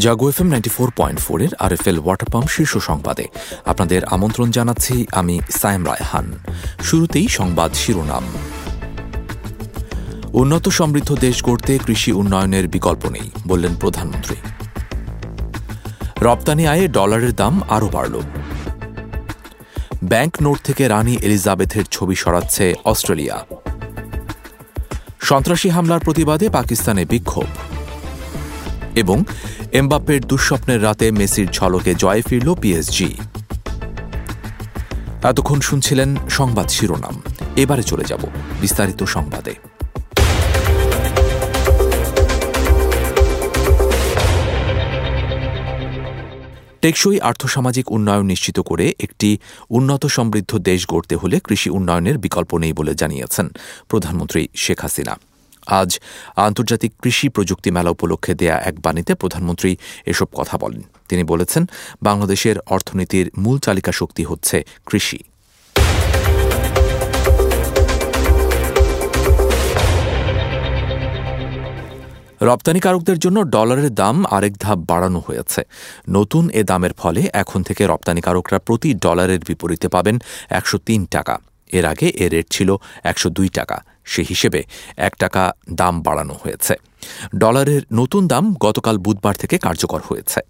Jago F M ninety four point ফোরের R F L water pump শীর্ষ সংবাদে। আপনাদের আমন্ত্রণ জানাচ্ছি আমি সায়েম রায়হান। শুরুতেই সংবাদ শিরোনাম। উন্নত সমৃদ্ধ দেশ গড়তে কৃষি উন্নয়নের বিকল্প নেই, বললেন প্রধানমন্ত্রী। রপ্তানি আয়ে ডলারের দাম আরও বাড়ল। ব্যাংক নোট থেকে রানী এলিজাবেথের ছবি সরাচ্ছে অস্ট্রেলিয়া। সন্ত্রাসী হামলার প্রতিবাদে পাকিস্তানে বিক্ষোভ। এবং এমবাপ্পের দুঃস্বপ্নের রাতে মেসির ঝলকে জয়ে ফিরল পিএসজি এতক্ষণ শুনছিলেন সংবাদ শিরোনাম। এবারে চলে যাব বিস্তারিত সংবাদে। টেকসই আর্থসামাজিক উন্নয়ন নিশ্চিত করে একটি উন্নত সমৃদ্ধ দেশ গড়তে হলে কৃষি উন্নয়নের বিকল্প নেই বলে জানিয়েছেন প্রধানমন্ত্রী শেখ হাসিনা। আজ আন্তর্জাতিক কৃষি প্রযুক্তি মেলা উপলক্ষে দেয়া এক বাণীতে প্রধানমন্ত্রী এসব কথা বলেন। তিনি বলেছেন, বাংলাদেশের অর্থনীতির মূল চালিকা শক্তি হচ্ছে কৃষি। রপ্তানিকারকদের জন্য ডলারের দাম আরেক ধাপ বাড়ানো হয়েছে। নতুন এ দামের ফলে এখন থেকে রপ্তানিকারকরা প্রতি ডলারের বিপরীতে পাবেন একশ তিন টাকা। এর আগে এ রেট ছিল একশ দুই টাকা। সে হিসেবে এক টাকা দাম বাড়ানো হয়েছে। ডলারের নতুন দাম গতকাল বুধবার থেকে কার্যকর হয়েছে।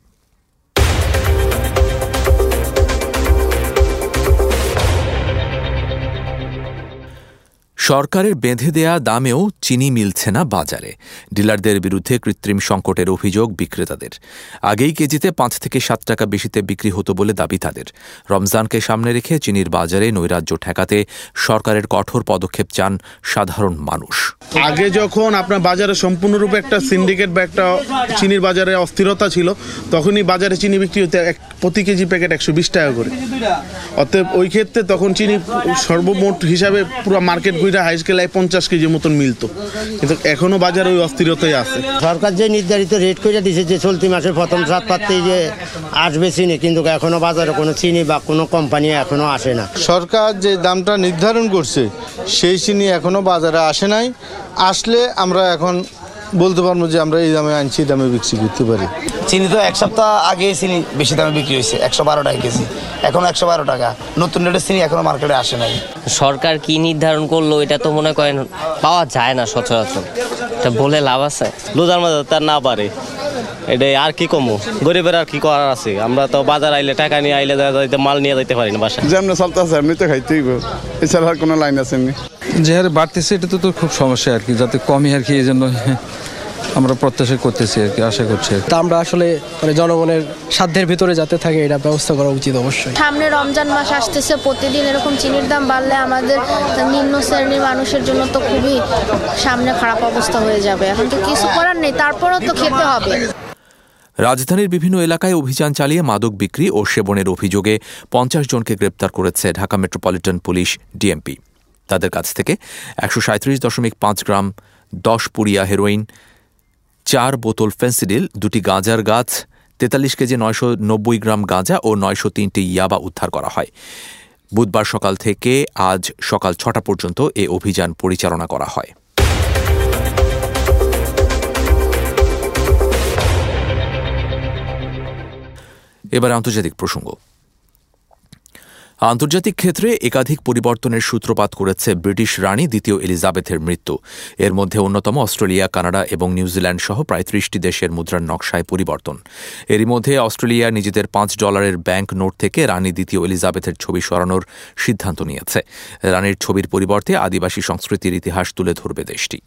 সরকারের বেঁধে দেয়া দামেও চিনি মিলছে না বাজারে। ডিলারদের বিরুদ্ধে কৃত্রিম সংকটের অভিযোগ বিক্রেতাদের। আগেই কেজিতে পাঁচ থেকে সাত টাকা বেশিতে বিক্রি হতো বলে দাবি তাদের। রমজানকে সামনে রেখে চিনির বাজারে নৈরাজ্য ঠেকাতে সরকারের কঠোর পদক্ষেপ চান সাধারণ মানুষ। আগে যখন আপনার বাজারে সম্পূর্ণরূপে একটা সিন্ডিকেট বা একটা চিনির বাজারে অস্থিরতা ছিল, তখনই বাজারে চিনি বিক্রি হতে প্রতি কেজি প্যাকেট একশো বিশ টাকা করে। অতএব ওই ক্ষেত্রে তখন চিনি সর্বমোট হিসাবে পুরো মার্কেট ঘুরে হাই স্কেলায় পঞ্চাশ কেজি মতন মিলতো। কিন্তু এখনও বাজারে ওই অস্থিরতাই আছে। সরকার যে নির্ধারিত রেট করে দিয়েছে যে চলতি মাসের প্রথম সাত পাত্রেই যে আসবে চিনি কিন্তু এখনও বাজারে কোনো চিনি বা কোনো কোম্পানি এখনও আসে না। সরকার যে দামটা নির্ধারণ করছে সেই চিনি এখনও বাজারে আসে নাই। আসলে আমরা এখন বলতে পারব যে আমরা এই দামে আনছি এই দামে বিক্রি করতে পারি। চিনি তো এক সপ্তাহ আগে চিনি বেশি দামে বিক্রি হয়েছে একশো বারো টাকা কেজি। এখন একশো বারো টাকা। নতুন রেটের চিনি এখনও মার্কেটে আসে নাই। সরকার কি নির্ধারণ করল এটা তো মনে করেন পাওয়া যায় না সচরাচর। এটা বলে লাভ আছে? লোজার মাঝে তার না পারে। এটাই আর কি কমো? গরিবের আর কি করার আছে? আমরা তো বাজার আইলে টাকা নিয়ে আইলে যাইতে মাল নিয়ে যাইতে পারি না বাসায়। যেমন চলতেছে এমনি তো খাইতেই। এছাড়া আর কোনো লাইন আছে নি? যে হারে বাড়তেছে এটা তো তো খুব সমস্যা আর কি। যাতে কমই আর কি এই জন্য আমরা প্রত্যাশা করতেছি আর কি আশা করছি তা আমরা আসলে মানে জনগণের সাধ্যের ভিতরে যাতে থাকে এটা ব্যবস্থা করা উচিত অবশ্যই। সামনে রমজান মাস আসতেছে প্রতিদিন এরকম চিনির দাম বাড়লে আমাদের নিম্ন শ্রেণির মানুষের জন্য তো খুবই সামনে খারাপ অবস্থা হয়ে যাবে। এখন তো কিছু করার নেই তারপরও তো খেতে হবে। রাজধানীর বিভিন্ন এলাকায় অভিযান চালিয়ে মাদক বিক্রি ও সেবনের অভিযোগে পঞ্চাশ জনকে গ্রেপ্তার করেছে ঢাকা মেট্রোপলিটন পুলিশ ডিএমপি। তাদের কাছ থেকে একশো সাঁত্রিশ দশমিক পাঁচ গ্রাম দশ পুরিয়া হেরোইন চার বোতল ফেন্সিডিল, দুটি গাঁজার গাছ, তেতাল্লিশ কেজি নয়শো নব্বই গ্রাম গাঁজা ও নয়শো তিনটি ইয়াবা উদ্ধার করা হয়। বুধবার সকাল থেকে আজ সকাল ছটা পর্যন্ত এ অভিযান পরিচালনা করা হয়। এবার আন্তর্জাতিক প্রসঙ্গ। আন্তর্জাতিক ক্ষেত্রে একাধিক পরিবর্তনের সূত্রপাত করেছে ব্রিটিশ রানী দ্বিতীয় এলিজাবেথের মৃত্যু। এর মধ্যে অন্যতম অস্ট্রেলিয়া, কানাডা এবং নিউজিল্যান্ড সহ প্রায় ত্রিশটি দেশের মুদ্রার নকশায় পরিবর্তন। এরই মধ্যে অস্ট্রেলিয়া নিজেদের পাঁচ ডলারের ব্যাংক নোট থেকে রানী দ্বিতীয় এলিজাবেথের ছবি সরানোর সিদ্ধান্ত নিয়েছে। রানীর ছবির পরিবর্তে আদিবাসী সংস্কৃতির ইতিহাস তুলে ধরবে দেশটি।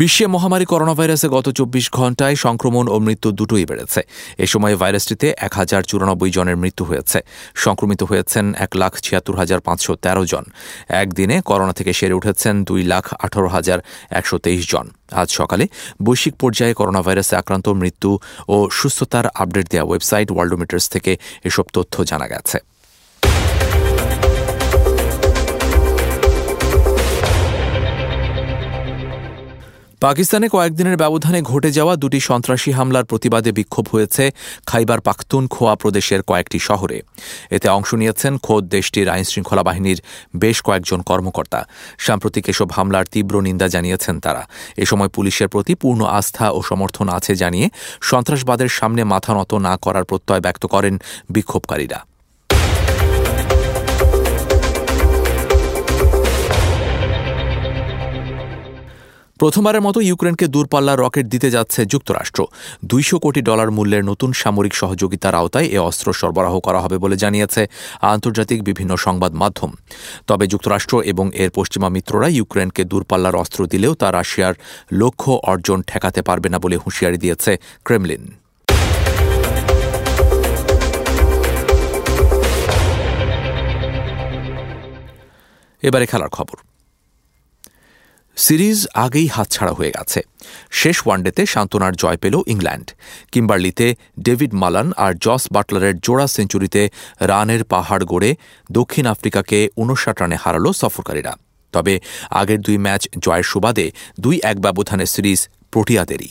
বিশ্বে মহামারী করোনা ভাইরাসে গত চব্বিশ ঘন্টায় সংক্রমণ ও মৃত্যু দুটোই বেড়েছে। এ সময় ভাইরাসটিতে এক হাজার চুরানব্বই জনের মৃত্যু হয়েছে। সংক্রমিত হয়েছেন এক লাখ ছিয়াত্তর হাজার পাঁচশো তেরো জন। একদিনে করোনা থেকে সেরে উঠেছেন দুই লাখ আঠারো হাজার একশো তেইশ জন। আজ সকালে বৈশ্বিক পর্যায়ে করোনা ভাইরাসে আক্রান্ত মৃত্যু ও সুস্থতার আপডেট দেওয়া ওয়েবসাইট ওয়ার্ল্ডোমিটার্স থেকে এসব তথ্য জানা গেছে। পাকিস্তানে কয়েকদিনের ব্যবধানে ঘটে যাওয়া দুটি সন্ত্রাসী হামলার প্রতিবাদে বিক্ষোভ হয়েছে খাইবার পাখতুন খোয়া প্রদেশের কয়েকটি শহরে। এতে অংশ নিয়েছেন খোদ দেশটির আইনশৃঙ্খলা বাহিনীর বেশ কয়েকজন কর্মকর্তা। সাম্প্রতিক এসব হামলার তীব্র নিন্দা জানিয়েছেন তারা। এ সময় পুলিশের প্রতি পূর্ণ আস্থা ও সমর্থন আছে জানিয়ে সন্ত্রাসবাদের সামনে মাথা নত না করার প্রত্যয় ব্যক্ত করেন বিক্ষোভকারীরা। প্রথমবারের মতো ইউক্রেনকে দূরপাল্লার রকেট দিতে যাচ্ছে যুক্তরাষ্ট্র। দুইশো কোটি ডলার মূল্যের নতুন সামরিক সহযোগিতার আওতায় এ অস্ত্র সরবরাহ করা হবে বলে জানিয়েছে আন্তর্জাতিক বিভিন্ন সংবাদ মাধ্যম। তবে যুক্তরাষ্ট্র এবং এর পশ্চিমা মিত্ররা ইউক্রেনকে দূরপাল্লার অস্ত্র দিলেও তা রাশিয়ার লক্ষ্য অর্জন ঠেকাতে পারবে না বলে হুঁশিয়ারি দিয়েছে ক্রেমলিন। এবারে খেলার খবর। সিরিজ আগেই হাতছাড়া হয়ে গেছে। শেষ ওয়ানডেতে সান্ত্বনার জয় পেল ইংল্যান্ড। কিম্বার্লিতে ডেভিড মালান আর জস বাটলারের জোড়া সেঞ্চুরিতে রানের পাহাড় গড়ে দক্ষিণ আফ্রিকাকে উনষাট রানে হারাল সফরকারীরা। তবে আগের দুই ম্যাচ জয়ের সুবাদে দুই এক ব্যবধানে সিরিজ প্রোটিয়াদেরই।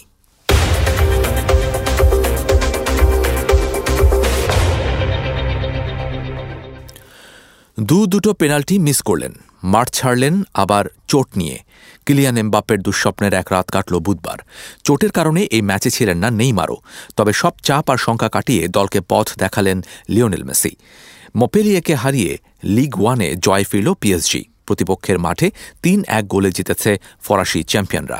দু দুটো পেনাল্টি মিস করলেন। মাঠ ছাড়লেন, আবার চোট নিয়ে। কিলিয়ান এমবাপ্পের দুঃস্বপ্নের এক রাত কাটল বুধবার। চোটের কারণে এই ম্যাচে ছিলেন না নেইমারও। তবে সব চাপ আর শঙ্কা কাটিয়ে দলকে পথ দেখালেন লিওনেল মেসি। মপেলিয়েকে হারিয়ে লিগ ওয়ানে জয় ফিরল পিএসজি। প্রতিপক্ষের মাঠে তিন এক গোলে জিতেছে ফরাসি চ্যাম্পিয়নরা।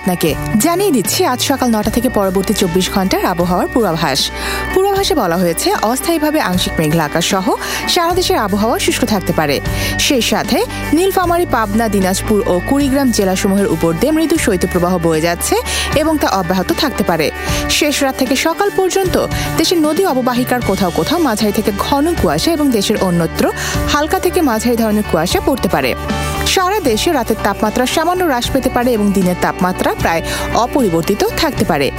আপনাকে। জানিয়ে দিচ্ছি, আজ সকাল নটা থেকে পরবর্তী চব্বিশ ঘণ্টার আবহাওয়ার পূর্বাভাস। পূর্বাভাসে বলা হয়েছে, অস্থায়ীভাবে আংশিক মেঘলা আকাশ সহ সারা দেশের আবহাওয়া শুষ্ক থাকতে পারে। সেই সাথে নীলফামারী, পাবনা, দিনাজপুর ও কুড়িগ্রাম জেলাসমূহের উপর দিয়ে মৃদু শৈত্যপ্রবাহ বয়ে যাচ্ছে এবং তা অব্যাহত থাকতে পারে। শেষ রাত থেকে সকাল পর্যন্ত দেশের নদী অববাহিকার কোথাও কোথাও মাঝারি থেকে ঘন কুয়াশা এবং দেশের অন্যত্র হালকা থেকে মাঝারি ধরনের কুয়াশা পড়তে পারে। সারা দেশে রাতের তাপমাত্রা সামান্য হ্রাস পেতে পারে এবং দিনের তাপমাত্রা প্রায় অপরিবর্তিত থাকতে পারে।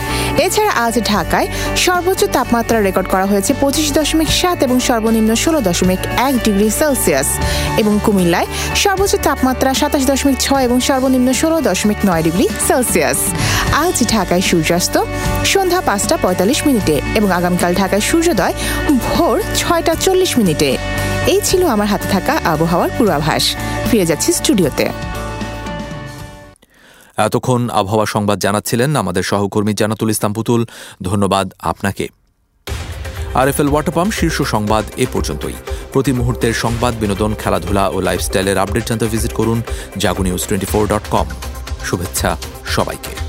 এছাড়া আজ ঢাকায় সর্বোচ্চ তাপমাত্রা রেকর্ড করা হয়েছে পঁচিশ দশমিক সাত এবং সর্বনিম্ন ষোলো দশমিক এক ডিগ্রি সেলসিয়াস। এবং কুমিল্লায় সর্বোচ্চ তাপমাত্রা সাতাশ দশমিক ছয় এবং সর্বনিম্ন ষোলো দশমিক নয় ডিগ্রি সেলসিয়াস। আজ ঢাকায় সূর্যাস্ত সন্ধ্যা পাঁচটা পঁয়তাল্লিশ মিনিটে এবং আগামীকাল ঢাকায় সূর্যোদয় ভোর ছয়টা চল্লিশ মিনিটে। এই ছিল আমার হাতে থাকা আবহাওয়ার পূর্বাভাস। ফিরে যাচ্ছি স্টুডিওতে। এতক্ষণ আবহাওয়া সংবাদ জানাচ্ছিলেন আমাদের সহকর্মী জানাতুল ইসলাম পুতুল। ধন্যবাদ আপনাকে। আরএফএল ওয়াটার পাম্প শীর্ষ সংবাদ এ পর্যন্তই। প্রতি মুহূর্তের সংবাদ, বিনোদন, খেলাধুলা ও লাইফস্টাইলের আপডেট জানতে ভিজিট করুন Jago news twenty four dot com শুভেচ্ছা সবাইকে।